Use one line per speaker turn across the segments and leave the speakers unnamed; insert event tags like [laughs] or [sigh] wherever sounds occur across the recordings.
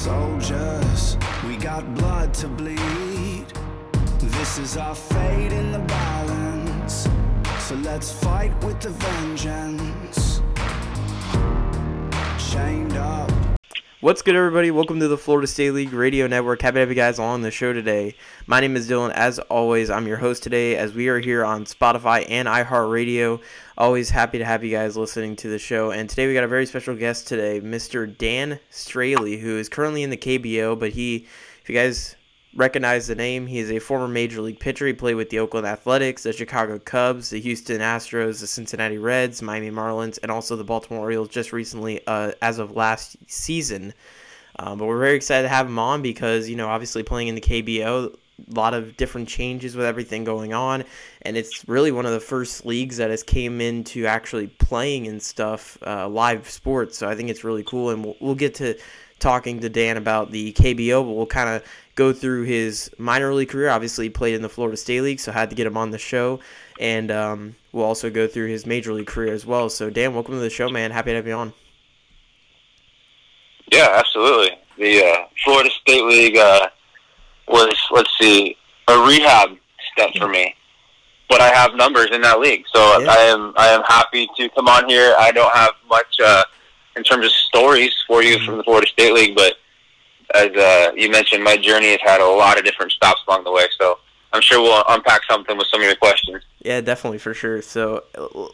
soldiers, we got blood to bleed. This is our fate in the balance. So let's fight with the vengeance. Chained up.
What's good, everybody? Welcome to the Florida State League Radio Network. Happy to have you guys on the show today. My name is Dylan. As always, I'm your host today as we are here on Spotify and iHeartRadio. Always happy to have you guys listening to the show. And today we got a very special guest today, Mr. Dan Straily, who is currently in the KBO, but he, if you guys recognize the name. He is a former major league pitcher. He played with the Oakland Athletics, the Chicago Cubs, the Houston Astros, the Cincinnati Reds, Miami Marlins, and also the Baltimore Orioles just recently, uh, as of last season. Um, but we're very excited to have him on because, you know, obviously playing in the KBO, lot of different changes with everything going on and it's really one of the first leagues that has came into actually playing and stuff uh, live sports so i think it's really cool and we'll, we'll get to talking to dan about the kbo but we'll kind of go through his minor league career. Obviously, he played in the Florida State League, so I had to get him on the show. And um, we'll also go through his major league career as well. So, Dan, welcome to the show, man. Happy to have you on.
Yeah, absolutely. The uh, Florida State League uh, was, let's see, a rehab step for me. But I have numbers in that league, so
Yeah.
I am I am happy to come on here. I don't have much uh, in terms of stories for you from the Florida State League, but as uh, you mentioned, my journey has had a lot of different stops along the way. So I'm sure we'll unpack something with some of your questions.
Yeah, definitely for sure. So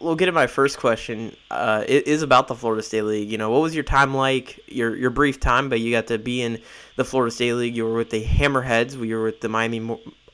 we'll get to my first question. Uh, it is about the Florida State League. You know, what was your time like? Your your brief time, but you got to be in the Florida State League. You were with the Hammerheads. We were with the Miami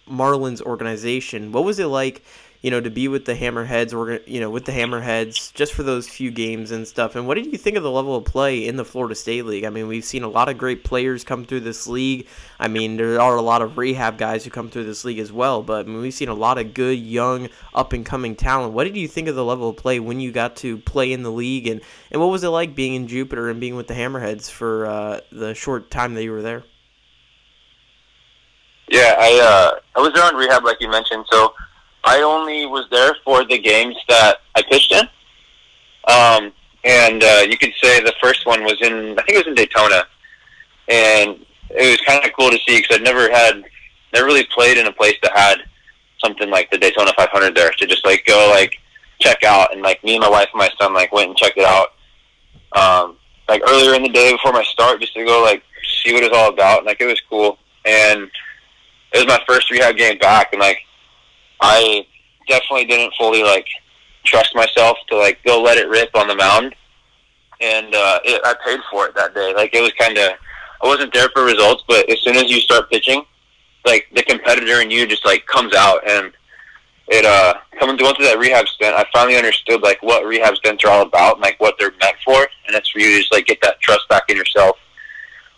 Marlins organization. What was it like? You know, to be with the Hammerheads, or you know, with the Hammerheads, just for those few games and stuff. And what did you think of the level of play in the Florida State League? I mean, we've seen a lot of great players come through this league. I mean, there are a lot of rehab guys who come through this league as well. But I mean, we've seen a lot of good, young, up and coming talent. What did you think of the level of play when you got to play in the league, and and what was it like being in Jupiter and being with the Hammerheads for uh, the short time that you were there?
Yeah, I uh, I was there on rehab, like you mentioned. So I only was there for the games that I pitched in. Um, and uh, you could say the first one was in, I think it was in Daytona, and it was kind of cool to see because I'd never had, never really played in a place that had something like the Daytona 500 there to just like go like check out, and like me and my wife and my son like went and checked it out. Um, like earlier in the day before my start, just to go like see what it's all about. And, like it was cool, and it was my first rehab game back, and like I definitely didn't fully like trust myself to like go let it rip on the mound, and uh, it, I paid for it that day. Like it was kind of I wasn't there for results, but as soon as you start pitching, like the competitor in you just like comes out, and it uh coming going through that rehab stint, I finally understood like what rehab stints are all about and like what they're meant for, and it's for you to just like get that trust back in yourself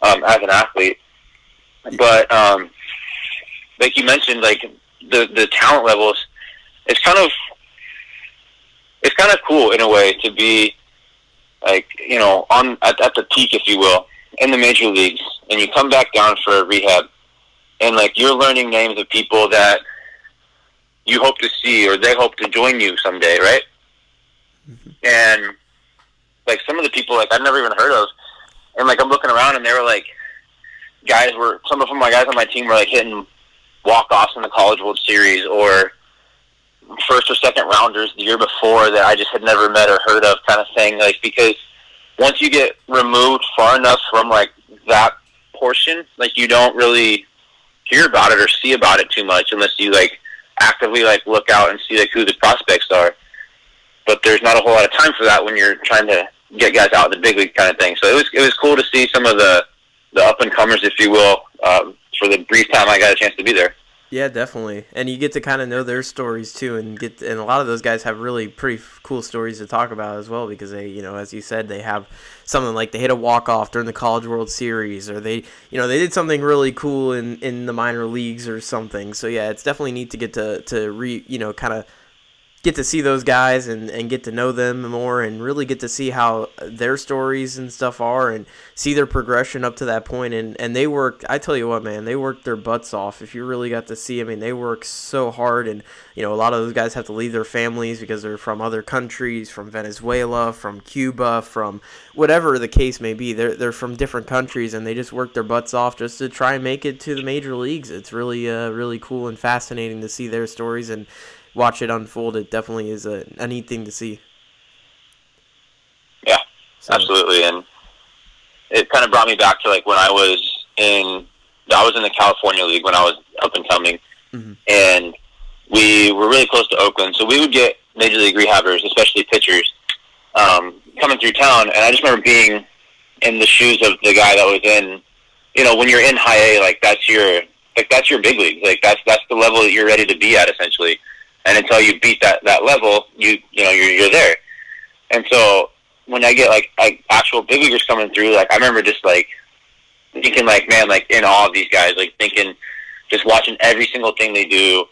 um, as an athlete. But um, like you mentioned, like the the talent levels, it's kind of it's kind of cool in a way to be like you know on at, at the peak, if you will, in the major leagues, and you come back down for a rehab, and like you're learning names of people that you hope to see or they hope to join you someday, right? Mm-hmm. And like some of the people like I've never even heard of, and like I'm looking around and they were like guys were some of them my guys on my team were like hitting walk offs in the College World Series or first or second rounders the year before that I just had never met or heard of kind of thing. Like because once you get removed far enough from like that portion, like you don't really hear about it or see about it too much unless you like actively like look out and see like who the prospects are. But there's not a whole lot of time for that when you're trying to get guys out in the big league kind of thing. So it was it was cool to see some of the the up and comers, if you will, um, for the brief time I got a chance to be there.
Yeah, definitely. And you get to kind of know their stories too, and get and a lot of those guys have really pretty cool stories to talk about as well because they, you know, as you said, they have something like they hit a walk off during the College World Series, or they, you know, they did something really cool in in the minor leagues or something. So yeah, it's definitely neat to get to to re, you know, kind of get to see those guys and, and get to know them more and really get to see how their stories and stuff are and see their progression up to that point. And, and they work I tell you what man they work their butts off if you really got to see. I mean they work so hard and you know a lot of those guys have to leave their families because they're from other countries from Venezuela from Cuba from whatever the case may be. They're, they're from different countries and they just work their butts off just to try and make it to the major leagues. It's really uh, really cool and fascinating to see their stories and watch it unfold, it definitely is a, a neat thing to see.
Yeah, so. absolutely, and it kind of brought me back to like when I was in I was in the California League when I was up and coming, mm-hmm. and we were really close to Oakland, so we would get major league rehabbers, especially pitchers, um, coming through town, and I just remember being in the shoes of the guy that was in, you know, when you're in high A, like that's your like that's your big league, like that's that's the level that you're ready to be at essentially and until you beat that that level, you you know you're you're there. And so when I get like like actual big leaguers coming through, like I remember just like thinking like man, like in awe of these guys, like thinking just watching every single thing they do.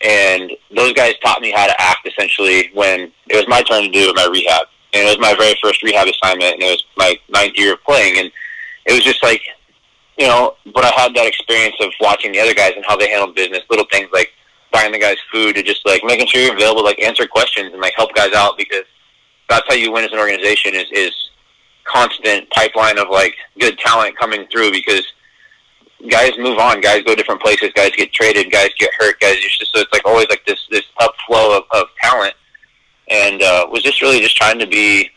And those guys taught me how to act essentially when it was my turn to do my rehab. And it was my very first rehab assignment and it was my ninth year of playing and it was just like you know, but I had that experience of watching the other guys and how they handled business, little things like buying the guys food to just like making sure you're available, like answer questions and like help guys out because that's how you win as an organization is is constant pipeline of like good talent coming through because guys move on, guys go different places, guys get traded, guys get hurt, guys just so it's like always like this this upflow of, of talent and uh, was just really just trying to be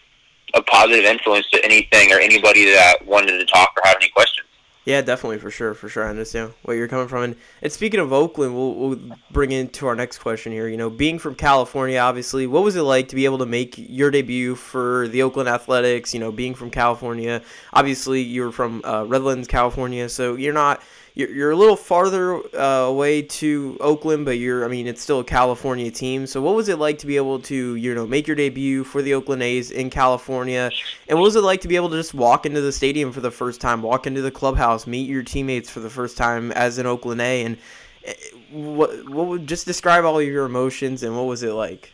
a positive influence to anything or anybody that wanted to talk or have any questions.
Yeah, definitely for sure, for sure. I understand where you're coming from. And, and speaking of Oakland, we'll, we'll bring into our next question here. You know, being from California, obviously, what was it like to be able to make your debut for the Oakland Athletics? You know, being from California, obviously you're from uh, Redlands, California, so you're not you're, you're a little farther uh, away to Oakland, but you're I mean it's still a California team. So what was it like to be able to you know make your debut for the Oakland A's in California, and what was it like to be able to just walk into the stadium for the first time, walk into the clubhouse, meet your teammates for the first time as an Oakland A, and eh, what what would just describe all of your emotions and what was it like?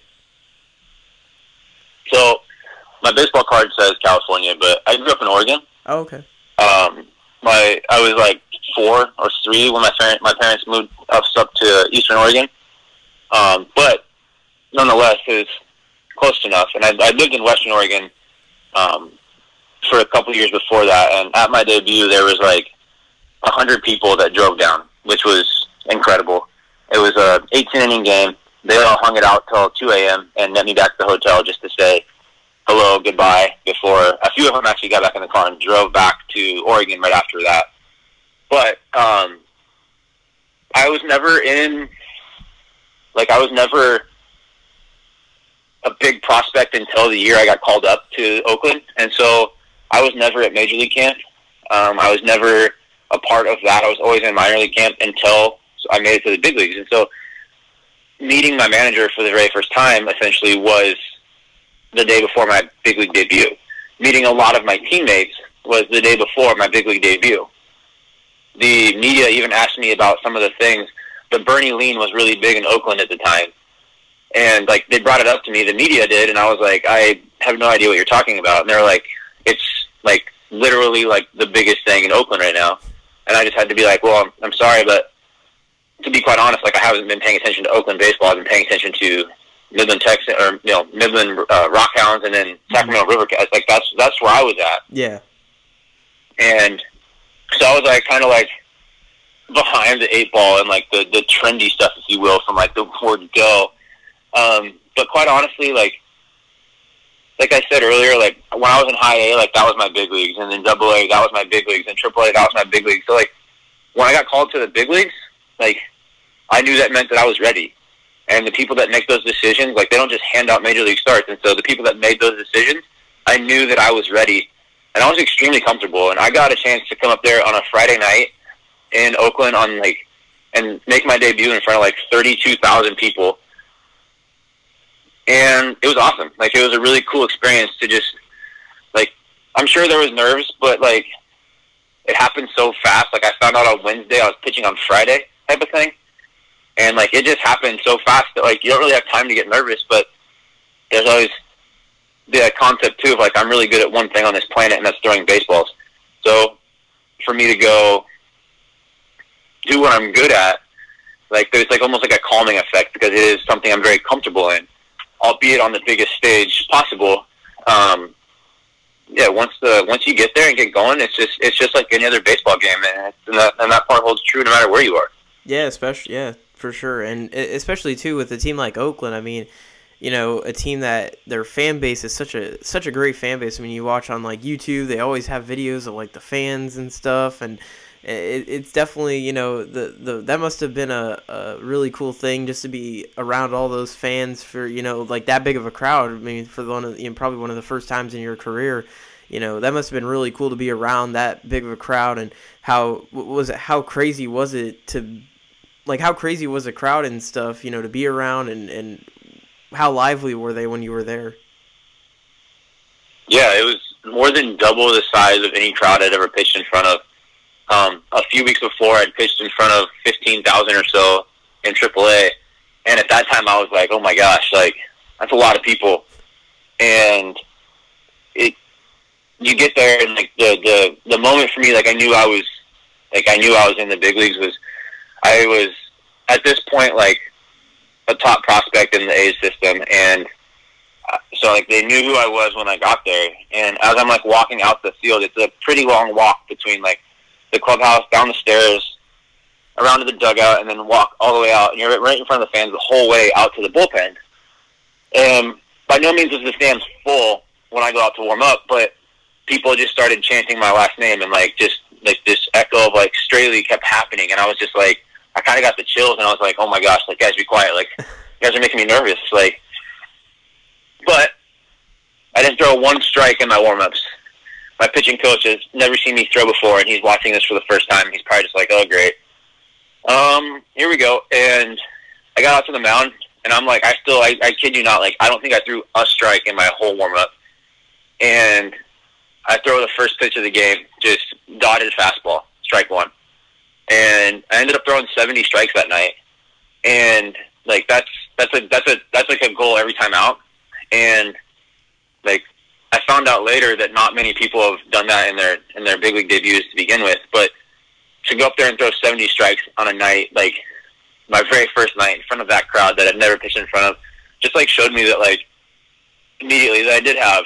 So my baseball card says California, but I grew up in Oregon.
Oh, okay.
Um, my I was like four or three when my parents my parents moved us up to Eastern Oregon. Um, but nonetheless, it close enough. And I, I lived in Western Oregon um, for a couple years before that. And at my debut, there was like a hundred people that drove down, which was incredible. It was a 18 inning game. They all hung it out till 2 a.m. and met me back to the hotel just to say hello, goodbye. Before a few of them actually got back in the car and drove back to Oregon right after that. But um, I was never in, like, I was never a big prospect until the year I got called up to Oakland, and so I was never at major league camp. Um, I was never a part of that. I was always in minor league camp until I made it to the big leagues, and so meeting my manager for the very first time essentially was the day before my big league debut. Meeting a lot of my teammates was the day before my big league debut the media even asked me about some of the things. But Bernie Lean was really big in Oakland at the time, and like they brought it up to me. The media did, and I was like, I have no idea what you're talking about. And they're like, it's like literally like the biggest thing in Oakland right now. And I just had to be like, well, I'm, I'm sorry, but to be quite honest, like I haven't been paying attention to Oakland baseball. I've been paying attention to Midland Texas or you know Midland uh, Rockhounds and then Sacramento. River Cats. Like that's that's where I was at.
Yeah.
And so I was like kind of like behind the eight ball and like the the trendy stuff, if you will, from like the word go. Um, but quite honestly, like like I said earlier, like when I was in high A, like that was my big leagues, and then double A, that was my big leagues, and triple A, that was my big leagues. So like when I got called to the big leagues, like I knew that meant that I was ready. And the people that make those decisions, like they don't just hand out major league starts. And so the people that made those decisions, I knew that I was ready and I was extremely comfortable. And I got a chance to come up there on a Friday night in Oakland on like and make my debut in front of like thirty-two thousand people, and it was awesome. Like it was a really cool experience to just like I'm sure there was nerves, but like it happened so fast. Like I found out on Wednesday, I was pitching on Friday, type of thing. and like it just happened so fast that like you don't really have time to get nervous. But there's always the concept too of like I'm really good at one thing on this planet, and that's throwing baseballs. So for me to go do what I'm good at, like there's like almost like a calming effect because it is something I'm very comfortable in, albeit on the biggest stage possible. Um, yeah, once the once you get there and get going, it's just it's just like any other baseball game, and, and that and that part holds true no matter where you are.
Yeah, especially yeah, for sure, and especially too with a team like Oakland. I mean, you know, a team that their fan base is such a such a great fan base. I mean, you watch on like YouTube, they always have videos of like the fans and stuff, and it, it's definitely you know the, the that must have been a, a really cool thing just to be around all those fans for you know like that big of a crowd. I mean, for one of you know, probably one of the first times in your career, you know that must have been really cool to be around that big of a crowd. And how was it? How crazy was it to like how crazy was the crowd and stuff? You know, to be around and and how lively were they when you were there?
Yeah, it was more than double the size of any crowd I'd ever pitched in front of. Um, a few weeks before, I'd pitched in front of 15,000 or so in AAA. And at that time, I was like, oh my gosh, like, that's a lot of people. And it, you get there and like the, the, the moment for me, like I knew I was, like I knew I was in the big leagues was, I was at this point, like a top prospect in the A's system. And uh, so like they knew who I was when I got there. And as I'm like walking out the field, it's a pretty long walk between like the clubhouse, down the stairs, around to the dugout, and then walk all the way out. And you're right in front of the fans the whole way out to the bullpen. And by no means was the stands full when I go out to warm up, but people just started chanting my last name, and like just like this echo of like Straily kept happening, and I was just like, I kind of got the chills, and I was like, oh my gosh, like guys, be quiet, like you guys are making me nervous, like. But I didn't throw one strike in my warm ups my pitching coach has never seen me throw before, and he's watching this for the first time. He's probably just like, "Oh, great." Um, here we go. And I got out to the mound, and I'm like, I still, I, I kid you not, like, I don't think I threw a strike in my whole warm up. And I throw the first pitch of the game, just dotted fastball, I ended up throwing 70 strikes that night. And like that's that's a that's a that's like a goal every time out. And like I found out later that not many people have done that in their in their big league debuts to begin with. But to go up there and throw 70 strikes on a night like my very first night in front of that crowd that I've never pitched in front of, just like showed me that like immediately that I did have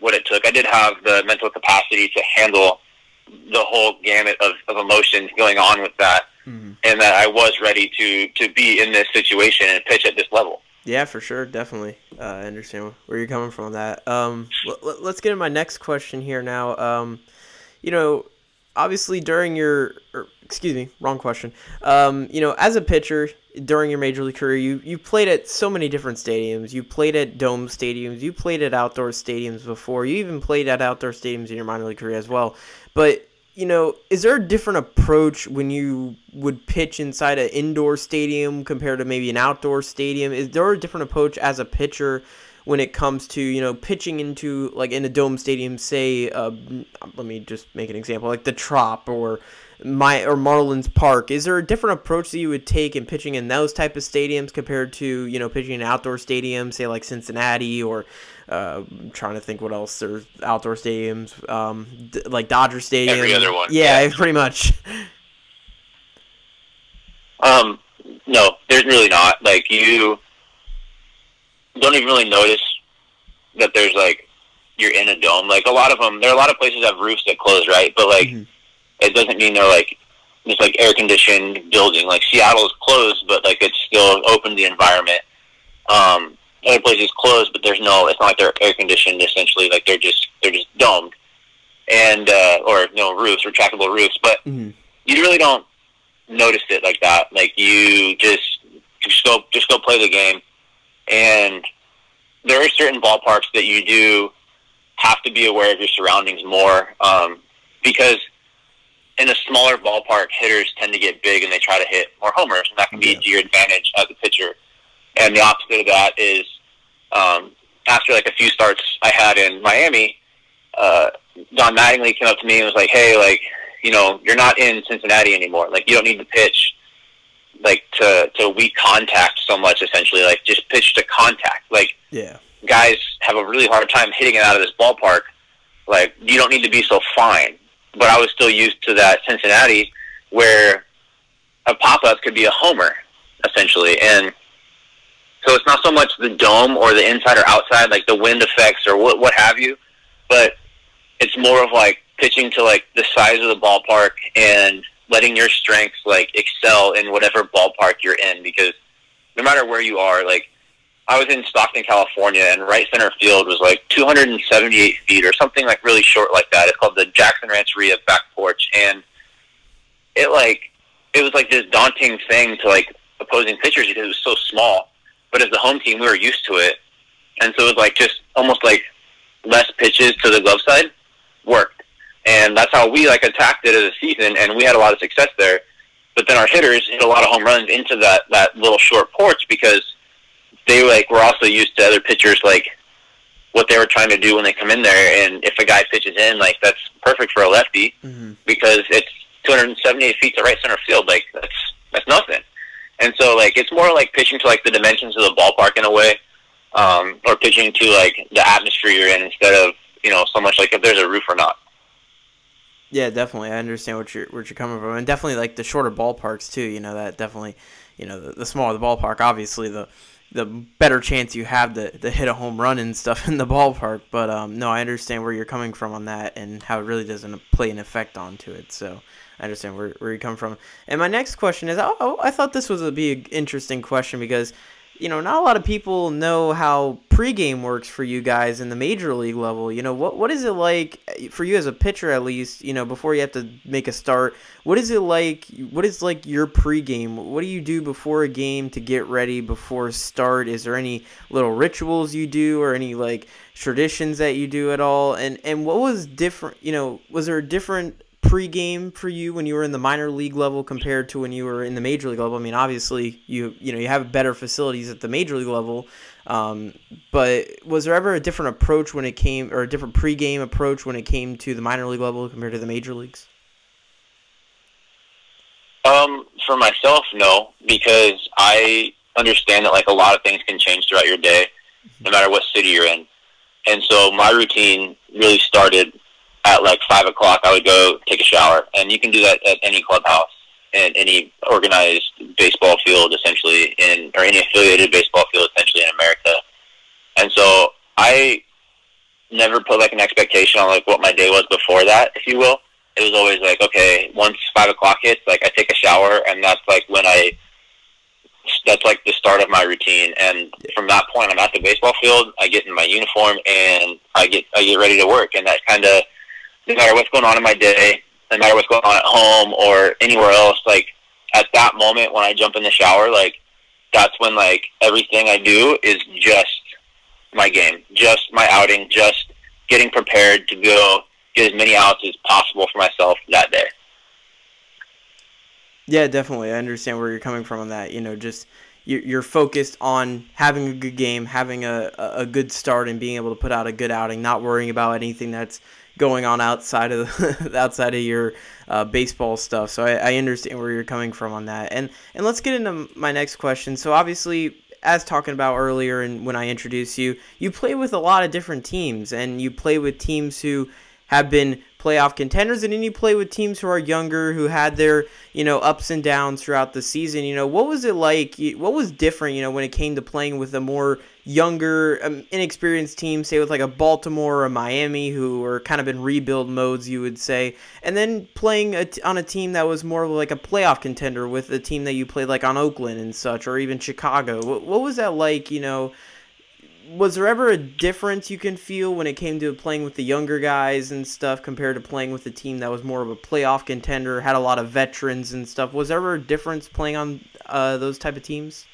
what it took. I did have the mental capacity to handle the whole gamut of, of emotions going on with that, mm-hmm. and that I was ready to to be in this situation and pitch at this level.
Yeah, for sure, definitely. Uh, I understand where you're coming from on that. Um, let, us get to my next question here now. Um, you know, obviously during your, or, excuse me, wrong question. Um, you know, as a pitcher during your major league career, you you played at so many different stadiums. You played at dome stadiums. You played at outdoor stadiums before. You even played at outdoor stadiums in your minor league career as well. But you know, is there a different approach when you would pitch inside an indoor stadium compared to maybe an outdoor stadium? Is there a different approach as a pitcher when it comes to you know pitching into like in a dome stadium? Say, uh, let me just make an example, like the Trop or my or Marlins Park. Is there a different approach that you would take in pitching in those type of stadiums compared to you know pitching in an outdoor stadiums, say like Cincinnati or uh, I'm trying to think what else. There's outdoor stadiums, um, d- like Dodger Stadium.
Every other one.
Yeah, yeah. pretty much.
Um, no, there's really not. Like you don't even really notice that there's like you're in a dome. Like a lot of them, there are a lot of places that have roofs that close, right? But like mm-hmm. it doesn't mean they're like just like air conditioned building. Like Seattle is closed, but like it's still open to the environment. Um, other places closed, but there's no. It's not like they're air conditioned. Essentially, like they're just they're just domed, and uh, or know roofs, retractable roofs. But mm-hmm. you really don't notice it like that. Like you just just go just go play the game, and there are certain ballparks that you do have to be aware of your surroundings more um, because in a smaller ballpark, hitters tend to get big and they try to hit more homers, and that can be yeah. to your advantage as a pitcher. And the opposite of that is um, after like a few starts I had in Miami, uh, Don Mattingly came up to me and was like, "Hey, like, you know, you're not in Cincinnati anymore. Like, you don't need to pitch like to to weak contact so much. Essentially, like just pitch to contact. Like
Yeah.
guys have a really hard time hitting it out of this ballpark. Like you don't need to be so fine. But I was still used to that Cincinnati where a pop up could be a homer, essentially. And so it's not so much the dome or the inside or outside, like the wind effects or what what have you, but it's more of like pitching to like the size of the ballpark and letting your strengths like excel in whatever ballpark you're in because no matter where you are, like I was in Stockton, California, and right center field was like 278 feet or something like really short like that. It's called the Jackson Rancheria back porch, and it like it was like this daunting thing to like opposing pitchers because it was so small. But as the home team, we were used to it, and so it was like just almost like less pitches to the glove side worked, and that's how we like attacked it as a season, and we had a lot of success there. But then our hitters hit a lot of home runs into that that little short porch because they like were also used to other pitchers like what they were trying to do when they come in there. And if a guy pitches in like that's perfect for a lefty
Mhm.
because it's 278 feet to right center field. Like that's that's nothing and so like it's more like pitching to like the dimensions of the ballpark in a way um, or pitching to like the atmosphere you're in instead of you know so much like if there's a roof or not
Yeah, definitely. I understand what you're what you're coming from, and definitely like the shorter ballparks too. You know that definitely, you know, the, the smaller the ballpark, obviously the the better chance you have to, to hit a home run and stuff [laughs] in the ballpark. But um, no, I understand where you're coming from on that and how it really doesn't play an effect onto it. So I understand where, where you come from. And my next question is, oh, I thought this a be an interesting question because you know, not a lot of people know how pregame works for you guys in the major league level. You know, what what is it like eh, for you as a pitcher, at least? You know, before you have to make a start, what is it like? What is like your pregame? What do you do before a game to get ready before start? Is there any little rituals you do, or any like traditions that you do at all? And and what was different? You know, was there a different pregame for you when you were in the minor league level compared to when you were in the major league level? I mean, obviously you you know you have better facilities at the major league level, um, but was there ever a different approach when it came or a different pregame approach when it came to the minor league level compared to the major leagues?
Um, for myself, no, because I understand that like a lot of things can change throughout your day, no matter what city you're in. And so my routine really started at like five o'clock. I would go take a shower, and you can do that at any clubhouse and any organized baseball field, essentially, in or any affiliated baseball field, essentially in America. And so I never put like an expectation on like what my day was before that, if you will it was always like, okay, once five o'clock hits, like I take a shower, and that's like when I, that's like the start of my routine. And from that point, I'm at the baseball field. I get in my uniform, and I get I get ready to work. And that kind of, no matter what's going on in my day, no matter what's going on at home or anywhere else, like at that moment when I jump in the shower, like that's when like everything I do is just my game, just my outing, just getting prepared to go get as many outs as possible for myself that day.
Yeah, definitely. I understand where you're coming from on that. You know, just you're, focused on having a good game, having a, a good start, and being able to put out a good outing, not worrying about anything that's going on outside of [laughs] the, outside of your uh, baseball stuff. So I, I understand where you're coming from on that. And and let's get into my next question. So obviously, as talking about earlier, and when I introduced you, you play with a lot of different teams, and you play with teams who have been playoff contenders and then you play with teams who are younger who had their you know ups and downs throughout the season you know what was it like what was different you know when it came to playing with a more younger um, inexperienced team say with like a baltimore or a miami who are kind of in rebuild modes you would say and then playing a t- on a team that was more like a playoff contender with a team that you played like on oakland and such or even chicago what, what was that like you know was there ever a difference you can feel when it came to playing with the younger guys and stuff compared to playing with a team that was more of a playoff contender, had a lot of veterans and stuff? Was there ever a difference playing on uh, those type of teams?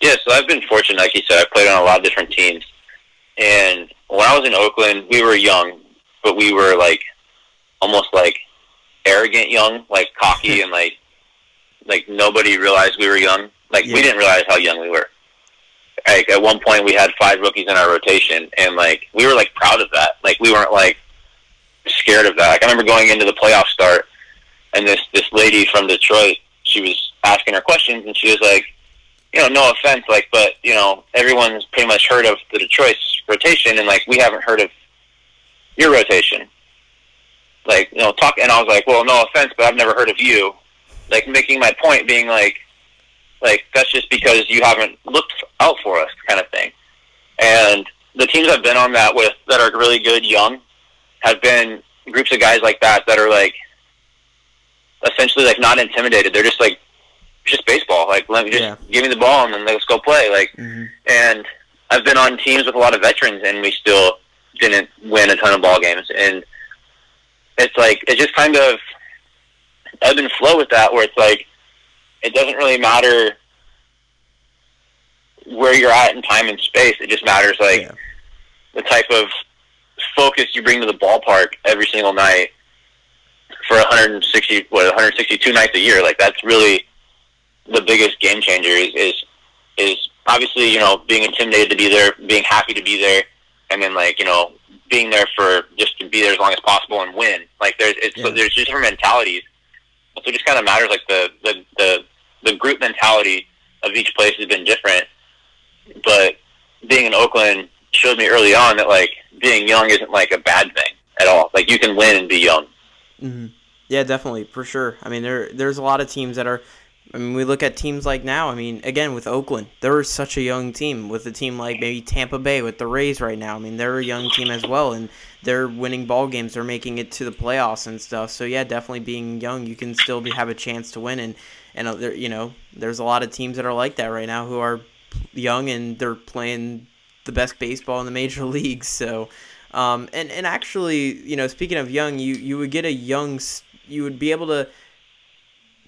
Yeah, so I've been fortunate, like you said, I played on a lot of different teams. And when I was in Oakland, we were young, but we were like almost like arrogant young, like cocky [laughs] and like like nobody realized we were young. Like
Yeah.
we didn't realize how young we were. Like at one point we had five rookies in our rotation and like we were like proud of that. Like we weren't like scared of that. Like I remember going into the playoff start and this this lady from Detroit, she was asking her questions, and she was like, you know, no offense, like, but you know, everyone's pretty much heard of the Detroit rotation, and like, we haven't heard of your rotation. Like, you know, talk, and I was like, well, no offense, but I've never heard of you. Like, making my point, being like, like that's just because you haven't looked out for us, kind of thing. And the teams I've been on that with that are really good young have been groups of guys like that that are like essentially like not intimidated. They're just like just baseball. Like let me just
Yeah.
give me the ball and then let's go play. Like
hmm
and I've been on teams with a lot of veterans and we still didn't win a ton of ball games and it's like it just kind of ebb and flow with that where it's like it doesn't really matter where you're at in time and space. It just matters like
Yeah.
the type of focus you bring to the ballpark every single night for 160 what 162 nights a year. Like that's really the biggest game changer is is is obviously you know being intimidated to be there, being happy to be there, and then like you know being there for just to be there as long as possible and win. Like there's it's
Yeah.
there's just different mentalities. So it just kind of matters like the the the the group mentality of each place has been different. But being in Oakland showed me early on that like being young isn't like a bad thing at all. Like you can win and be young.
hmm Yeah, definitely for sure. I mean, there there's a lot of teams that are. I mean, we look at teams like now. I mean, again with Oakland, they're such a young team. With a team like maybe Tampa Bay with the Rays right now. I mean, they're a young team as well, and they're winning ball games. They're making it to the playoffs and stuff. So yeah, definitely being young, you can still be, have a chance to win. And and uh, you know, there's a lot of teams that are like that right now who are young and they're playing the best baseball in the major [laughs] leagues. So, um, and and actually, you know, speaking of young, you you would get a young, you would be able to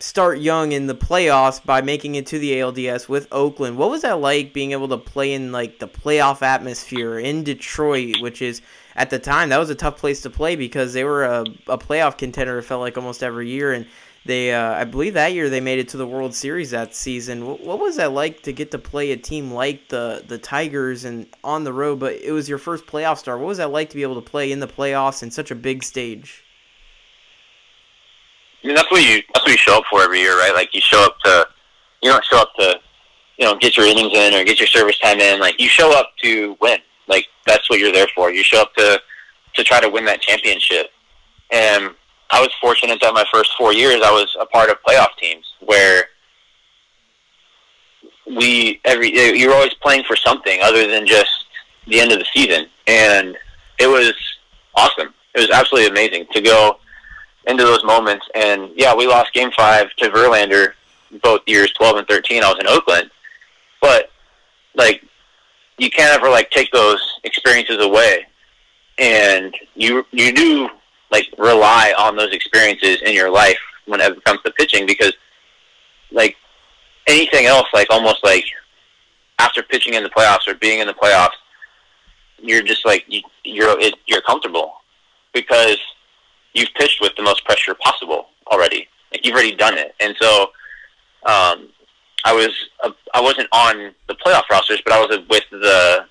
start young in the playoffs by making it to the ALDS with Oakland. What was that like being able to play in like the playoff atmosphere in Detroit, which is at the time that was a tough place to play because they were a, a playoff contender. It felt like almost every year, and they uh, I believe that year they made it to the World Series that season. What, what was that like to get to play a team like the the Tigers and on the road? But it was your first playoff start. What was that like to be able to play in the playoffs in such a big stage?
I mean that's what you that's what you show up for every year, right? Like you show up to you don't show up to you know get your innings in or get your service time in. Like you show up to win. Like that's what you're there for. You show up to to try to win that championship. And I was fortunate that my first four years I was a part of playoff teams where we every you were always playing for something other than just the end of the season, and it was awesome. It was absolutely amazing to go into those moments. And yeah, we lost Game Five to Verlander both years, twelve and thirteen. I was in Oakland, but like you can't ever like take those experiences away, and you you do like rely on those experiences in your life whenever it comes to pitching because like anything else, like almost like after pitching in the playoffs or being in the playoffs, you're just like you, you're it, you're comfortable because you've pitched with the most pressure possible already. Like you've already done it, and so um, I was uh, I wasn't on the playoff rosters, but I was with the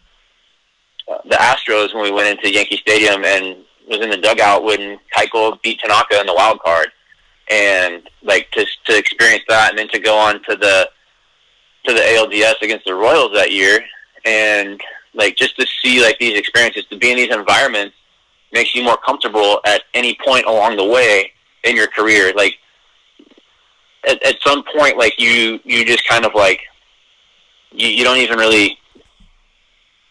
uh, the Astros when we went into Yankee Stadium and was in the dugout when Keuchel beat Tanaka in the wild card, and like to to experience that, and then to go on to the to the ALDS against the Royals that year, and like just to see like these experiences, to be in these environments makes you more comfortable at any point along the way in your career. Like at, at some point, like you you just kind of like you, you don't even really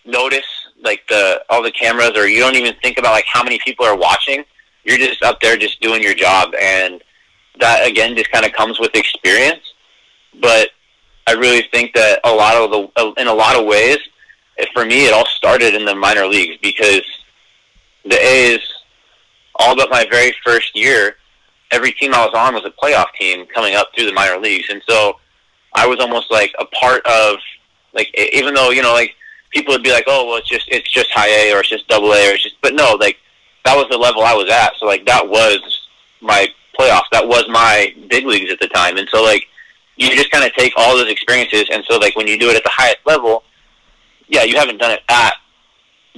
notice like the all the cameras, or you don't even think about like how many people are watching. You're just up there just doing your job, and that again just kind of comes with experience. But I really think that a lot of the in a lot of ways, for me, it all started in the minor leagues because the A's, all but my very first year, every team I was on was a playoff team coming up through the minor leagues, and so I was almost like a part of like even though you know like people would be like, oh well, it's just it's just high A or it's just double A or it's just, but no, like that was the level I was at, so like that was my playoffs, that was my big leagues at the time, and so like you just kind of take all those experiences, and so like when you do it at the highest level, yeah, you haven't done it at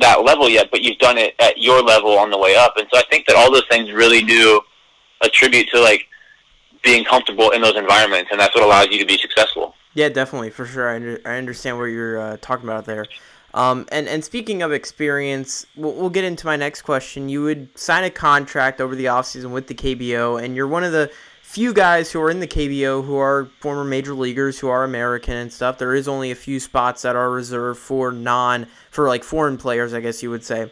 that level yet, but you've done it at your level on the way up, and so I think that all those things really do attribute to like being comfortable in those environments, and that's what allows you to be successful.
Yeah, definitely, for sure. I, under, I understand what you're uh, talking about there. Um, and, and speaking of experience, we'll, we'll get into my next question. You would sign a contract over the offseason with the KBO, and you're one of the few guys who are in the KBO who are former major leaguers who are American and stuff. There is only a few spots that are reserved for non, for like foreign players, I guess you would say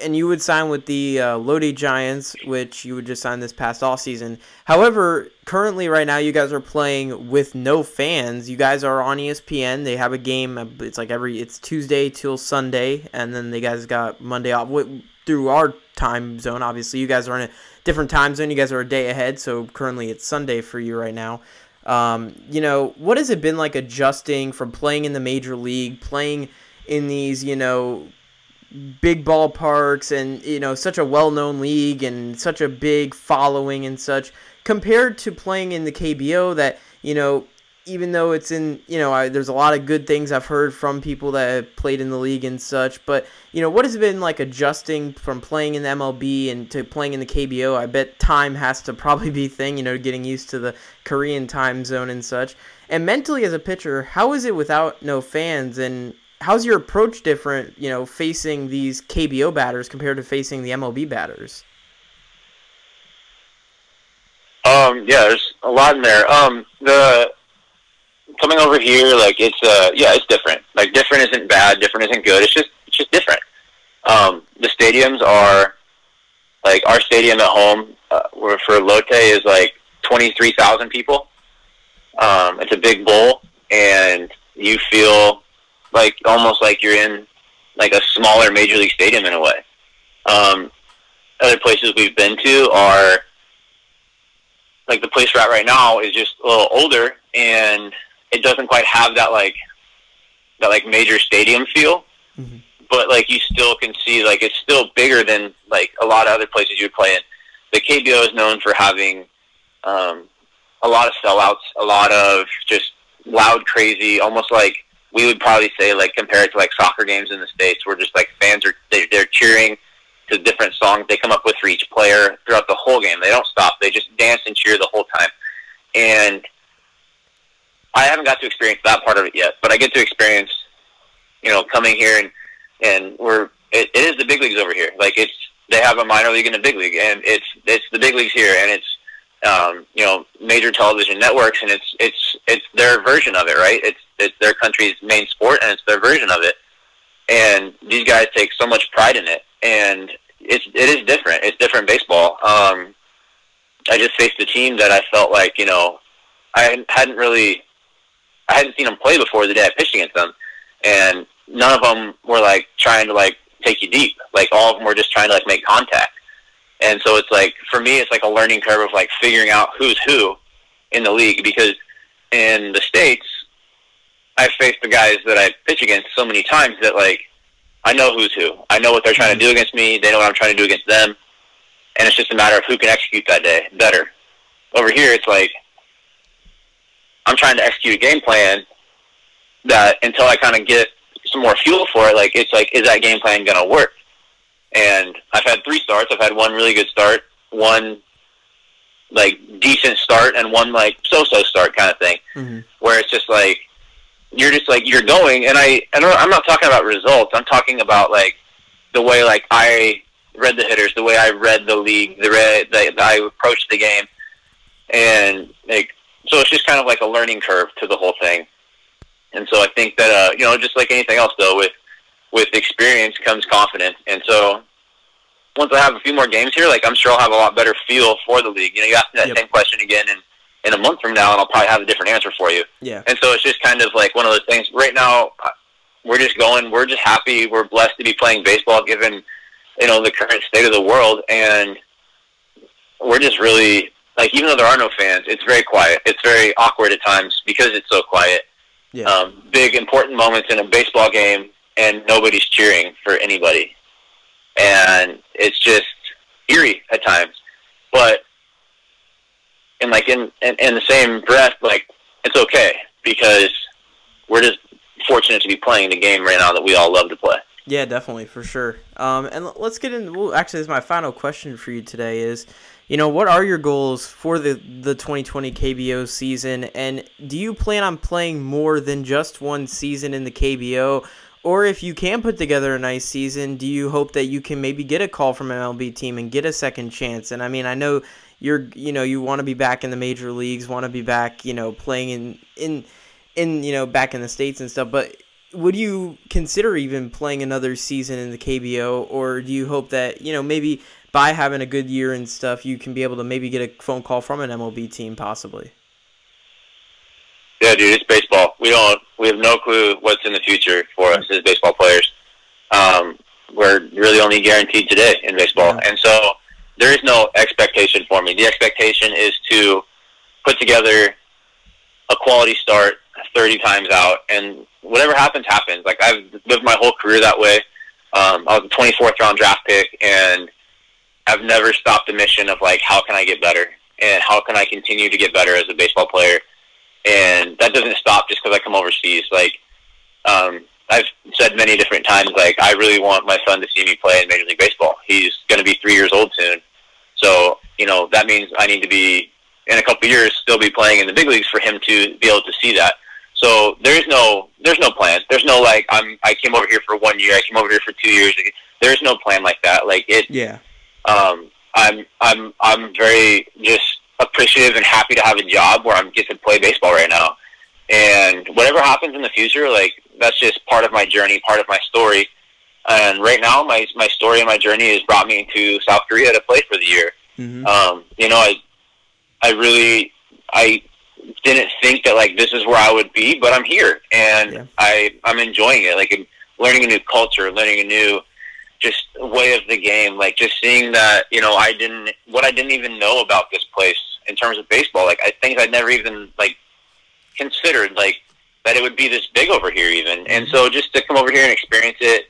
and you would sign with the uh, Lotte Giants, which you would just sign this past off season. However, currently right now you guys are playing with no fans. You guys are on ESPN. They have a game. It's like every it's Tuesday till Sunday, and then they guys got Monday off. Through our time zone, obviously, you guys are in a different time zone. You guys are a day ahead, so currently it's Sunday for you right now. Um, you know, what has it been like adjusting from playing in the major league, playing in these, you know, big ballparks and you know such a well-known league and such a big following and such compared to playing in the KBO that you know even though it's in you know I, there's a lot of good things I've heard from people that have played in the league and such but you know what has been like adjusting from playing in the MLB and to playing in the KBO I bet time has to probably be thing you know getting used to the Korean time zone and such and mentally as a pitcher how is it without no fans and how's your approach different, you know, facing these KBO batters compared to facing the MLB batters?
Um, yeah, there's a lot in there. Um, the coming over here, like it's uh, yeah, it's different. Like different isn't bad, different isn't good. It's just it's just different. Um, the stadiums are like our stadium at home, uh, where for Lotte is like twenty three thousand people. Um, it's a big bowl, and you feel like almost like you're in like a smaller major league stadium in a way. Um, other places we've been to are like the place we're at right now is just a little older and it doesn't quite have that like that like major stadium feel. Mm-hmm. But like you still can see like it's still bigger than like a lot of other places you would play in. The KBO is known for having um, a lot of sellouts, a lot of just loud, crazy, almost like we would probably say like compared to like soccer games in the states, where just like fans are they, they're cheering to different songs they come up with for each player throughout the whole game. They don't stop. They just dance and cheer the whole time. And I haven't got to experience that part of it yet, but I get to experience, you know, coming here and and we're it, it is the big leagues over here. Like it's they have a minor league and a big league, and it's it's the big leagues here, and it's um, you know major television networks, and it's it's it's their version of it, right? It's it's their country's main sport, and it's their version of it. And these guys take so much pride in it, and it's it is different. It's different baseball. Um, I just faced a team that I felt like you know I hadn't really I hadn't seen them play before the day I pitched against them, and none of them were like trying to like take you deep. Like all of them were just trying to like make contact. And so it's like for me, it's like a learning curve of like figuring out who's who in the league because in the states, I've faced the guys that I pitch against so many times that like I know who's who. I know what they're trying to do against me. They know what I'm trying to do against them, and it's just a matter of who can execute that day better. Over here, it's like I'm trying to execute a game plan that until I kind of get some more fuel for it, like it's like, is that game plan going to work? And I've had three starts. I've had one really good start, one like decent start, and one like so-so start kind of thing, mm-hmm. where it's just like you're just like you're going. And I, and I'm not talking about results. I'm talking about like the way like I read the hitters, the way I read the league, the way that I approached the game, and like so it's just kind of like a learning curve to the whole thing. And so I think that uh, you know, just like anything else, though, with with experience comes confidence. And so once I have a few more games here, like I'm sure I'll have a lot better feel for the league. You know, you ask me that yep. same question again in in a month from now, and I'll probably have a different answer for you.
Yeah.
And so it's just kind of like one of those things. Right now, we're just going. We're just happy. We're blessed to be playing baseball, given you know the current state of the world, and we're just really like even though there are no fans, it's very quiet. It's very awkward at times because it's so quiet.
Yeah.
Um, big important moments in a baseball game and nobody's cheering for anybody. And it's just eerie at times. But and like in, in in the same breath, like it's okay because we're just fortunate to be playing the game right now that we all love to play.
Yeah, definitely for sure. Um, and let's get into. Well, actually, this is my final question for you today. Is you know, what are your goals for the the 2020 KBO season? And do you plan on playing more than just one season in the KBO? Or if you can put together a nice season, do you hope that you can maybe get a call from an MLB team and get a second chance? And I mean, I know you're, you know, you want to be back in the major leagues, want to be back, you know, playing in in in you know back in the states and stuff. But would you consider even playing another season in the KBO, or do you hope that you know maybe by having a good year and stuff, you can be able to maybe get a phone call from an MLB team, possibly?
Yeah, dude, it's baseball. We don't. We have no clue what's in the future for us as baseball players. Um, we're really only guaranteed today in baseball, yeah. and so there is no expectation for me. The expectation is to put together a quality start 30 times out, and whatever happens, happens. Like I've lived my whole career that way. Um, I was a 24th round draft pick, and I've never stopped the mission of like, how can I get better, and how can I continue to get better as a baseball player and that doesn't stop just because I come overseas. Like, um, I've said many different times, like I really want my son to see me play in Major League Baseball. He's going to be three years old soon, so you know that means I need to be in a couple of years still be playing in the big leagues for him to be able to see that. So there's no there's no plan. There's no like I'm I came over here for one year. I came over here for two years. There's no plan like that. Like it.
Yeah.
Um. I'm I'm I'm very just appreciative and happy to have a job where I'm get to play baseball right now. And whatever happens in the future, like that's just part of my journey, part of my story. And right now, my my story and my journey has brought me to South Korea to play for the year. Mm-hmm. Um, you know, I I really I didn't think that like this is where I would be, but I'm here and yeah. I I'm enjoying it. Like learning a new culture, learning a new just way of the game. Like just seeing that, you know, I didn't what I didn't even know about this place in terms of baseball. Like I things I'd never even like considered like that it would be this big over here even. And so just to come over here and experience it,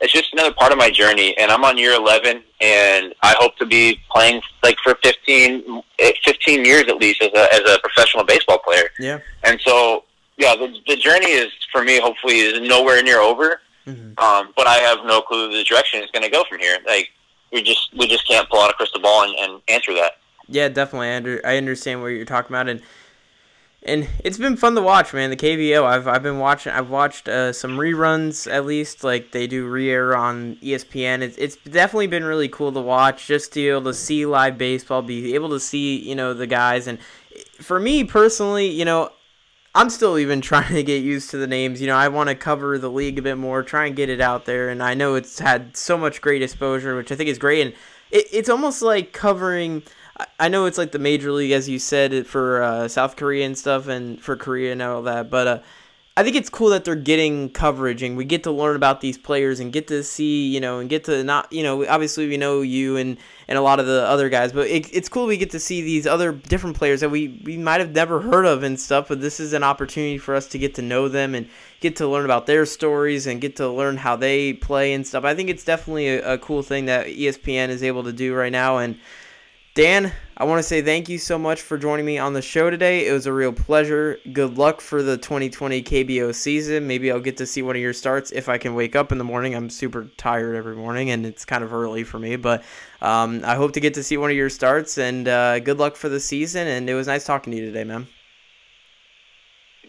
it's just another part of my journey. And I'm on year 11, and I hope to be playing like for 15, eh, 15 years at least as a as a professional baseball player.
Yeah.
And so yeah, the the journey is for me hopefully is nowhere near over. Mm-hmm. Um, but I have no clue the direction it's going to go from here. Like we just we just can't pull out a crystal ball and, and answer that.
Yeah, definitely. I, under, I understand what you're talking about, and and it's been fun to watch, man. The KBO. I've I've been watching. I've watched uh, some reruns at least, like they do re-air on ESPN. It's it's definitely been really cool to watch, just to be able to see live baseball, be able to see you know the guys, and for me personally, you know, I'm still even [laughs] trying to get used to the names. You know, I want to cover the league a bit more, try and get it out there, and I know it's had so much great exposure, which I think is great, and it, it's almost like covering I know it's like the major league, as you said, for uh, South Korea and stuff, and for Korea and all that. But uh, I think it's cool that they're getting coverage, and we get to learn about these players and get to see, you know, and get to not, you know, obviously we know you and and a lot of the other guys, but it, it's cool we get to see these other different players that we we might have never heard of and stuff. But this is an opportunity for us to get to know them and get to learn about their stories and get to learn how they play and stuff. I think it's definitely a, a cool thing that ESPN is able to do right now, and Dan, I want to say thank you so much for joining me on the show today. It was a real pleasure. Good luck for the 2020 KBO season. Maybe I'll get to see one of your starts if I can wake up in the morning. I'm super tired every morning and it's kind of early for me, but um, I hope to get to see one of your starts and uh, good luck for the season. And it was nice talking to you today, man.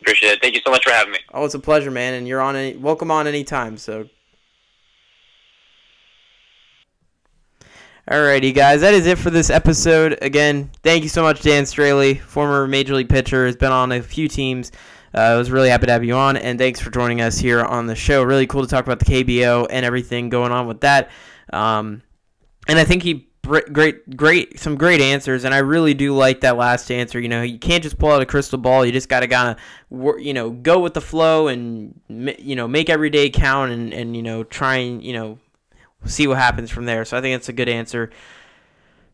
Appreciate it. Thank you so much for having me.
Oh, it's a pleasure, man. And you're on any, welcome on anytime. So Alrighty, guys, that is it for this episode. Again, thank you so much, Dan Straily, former Major League pitcher, has been on a few teams. Uh, I was really happy to have you on, and thanks for joining us here on the show. Really cool to talk about the KBO and everything going on with that. Um, and I think he great, great, some great answers, and I really do like that last answer. You know, you can't just pull out a crystal ball. You just got to kind of, you know, go with the flow and you know make every day count, and and you know try and you know see what happens from there. So I think that's a good answer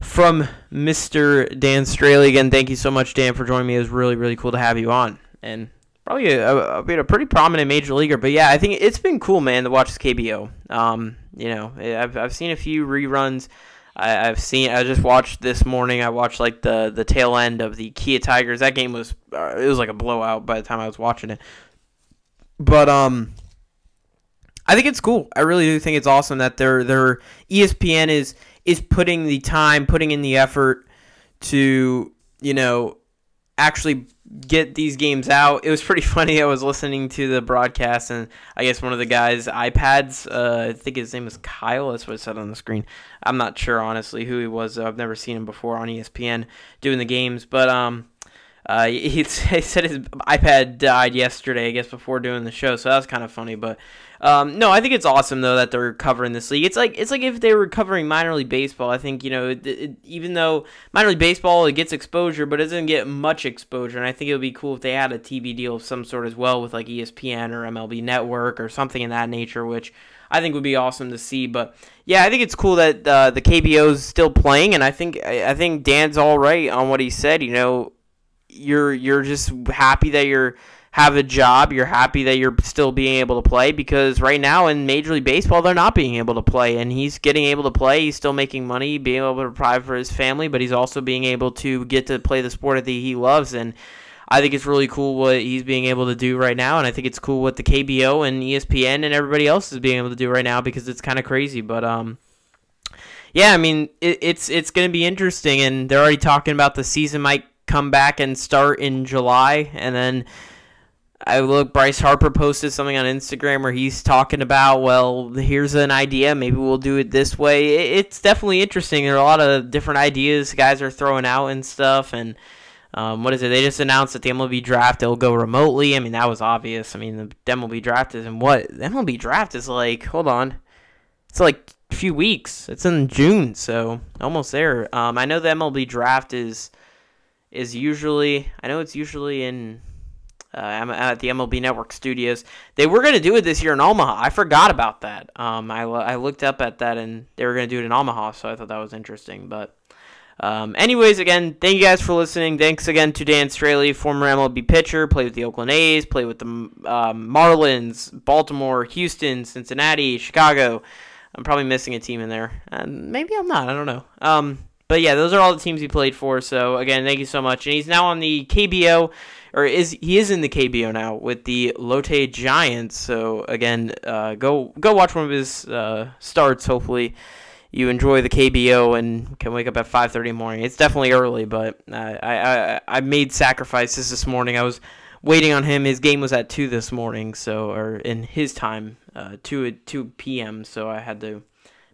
from Mr. Dan Straily. Again, thank you so much, Dan, for joining me. It was really, really cool to have you on. And probably a, a, a pretty prominent major leaguer. But yeah, I think it's been cool, man, to watch this KBO. Um, you know, I've, I've seen a few reruns. I, have seen. I just watched this morning. I watched like the the tail end of the Kia Tigers. That game was uh, it was like a blowout by the time I was watching it. But um, I think it's cool. I really do think it's awesome that their their ESPN is is putting the time, putting in the effort to, you know, actually get these games out. It was pretty [laughs] funny. I was listening to the broadcast, and I guess one of the guys' iPads, uh, I think his name was Kyle. That's what it said on the screen. I'm not sure honestly who he was. I've never seen him before on ESPN doing the games, but um, uh, he, he [laughs] said his iPad died yesterday, I guess, before doing the show. So that was kind of funny. But um, no, I think it's awesome though that they're covering this league. It's like it's like if they were covering minor league baseball. I think you know, it, it, even though minor league baseball it gets exposure, but it doesn't get much exposure. And I think it would be cool if they had a TV deal of some sort as well with like ESPN or MLB Network or something in that nature, which. I think would be awesome to see. But yeah, I think it's cool that uh, the KBO is still playing, and I think I think Dan's all right on what he said. You know, you're you're just happy that you're have a job. You're happy that you're still being able to play because right now in Major League Baseball they're not being able to play, and he's getting able to play. He's still making money, being able to provide for his family, but he's also being able to get to play the sport that he loves and. I think it's really cool what he's being able to do right now, and I think it's cool what the KBO and ESPN and everybody else is being able to do right now because it's kind of crazy. But um, yeah, I mean it, it's it's going to be interesting, and they're already talking about the season might come back and start in July, and then I look. Bryce Harper posted something on Instagram where he's talking about, well, here's an idea. Maybe we'll do it this way. It's definitely interesting. There are a lot of different ideas guys are throwing out and stuff, and um, what is it? They just announced that the MLB draft it'll go remotely. I mean, that was obvious. I mean, the MLB draft is in what? The MLB draft is like, hold on, it's like a few weeks. It's in June, so almost there. Um, I know the MLB draft is is usually. I know it's usually in. Uh, at the MLB Network studios. They were going to do it this year in Omaha. I forgot about that. Um, I, I looked up at that and they were going to do it in Omaha, so I thought that was interesting. But um, anyways, again, thank you guys for listening. Thanks again to Dan Straily, former MLB pitcher, played with the Oakland A's, played with the um, Marlins, Baltimore, Houston, Cincinnati, Chicago. I'm probably missing a team in there. and maybe I'm not. I don't know. But yeah, those are all the teams he played for. So again, thank you so much. And he's now on the KBO, or is he is in the KBO now with the Lotte Giants. So again, uh, go go watch one of his uh, starts. Hopefully you enjoy the KBO and can wake up at 5:30 in the morning. It's definitely early, but uh, I, I I made sacrifices this morning. I was waiting on him. His game was at two this morning, so or in his time, uh, two two p.m. So I had to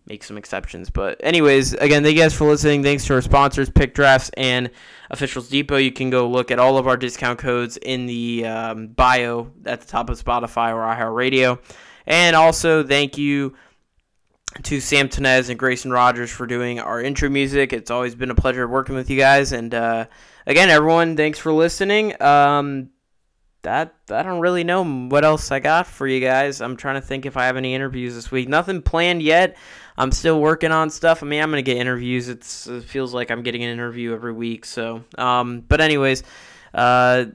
make some exceptions. But anyways, again, thank you guys for listening. Thanks to our sponsors, Pick Drafts and Officials Depot. You can go look at all of our discount codes in the um, bio at the top of Spotify or iHeartRadio. And also, thank you to Sam Tenez and Grayson Rogers for doing our intro music. It's always been a pleasure working with you guys. And uh, again, everyone, thanks for listening. Um, that I don't really know what else I got for you guys. I'm trying to think if I have any interviews this week. Nothing planned yet. I'm still working on stuff. I mean, I'm gonna get interviews. It's, it feels like I'm getting an interview every week. So, um, but anyways, uh,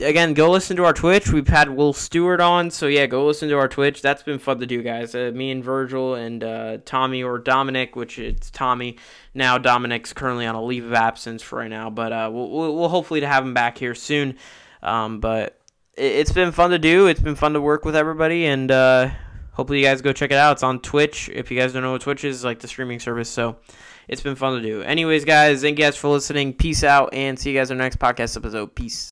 again, go listen to our Twitch. We've had Will Stewart on, so yeah, go listen to our Twitch. That's been fun to do, guys. Uh, me and Virgil and uh, Tommy or Dominic, which it's Tommy now. Dominic's currently on a leave of absence for right now, but uh, we'll, we'll hopefully to have him back here soon. Um, but it, has been fun to do. It's been fun to work with everybody, and uh, hopefully you guys go check it out. It's on Twitch. If you guys don't know what Twitch is, like the streaming service. So it's been fun to do. Anyways, guys, thank you guys for listening. Peace out, and see you guys in the next podcast episode. Peace.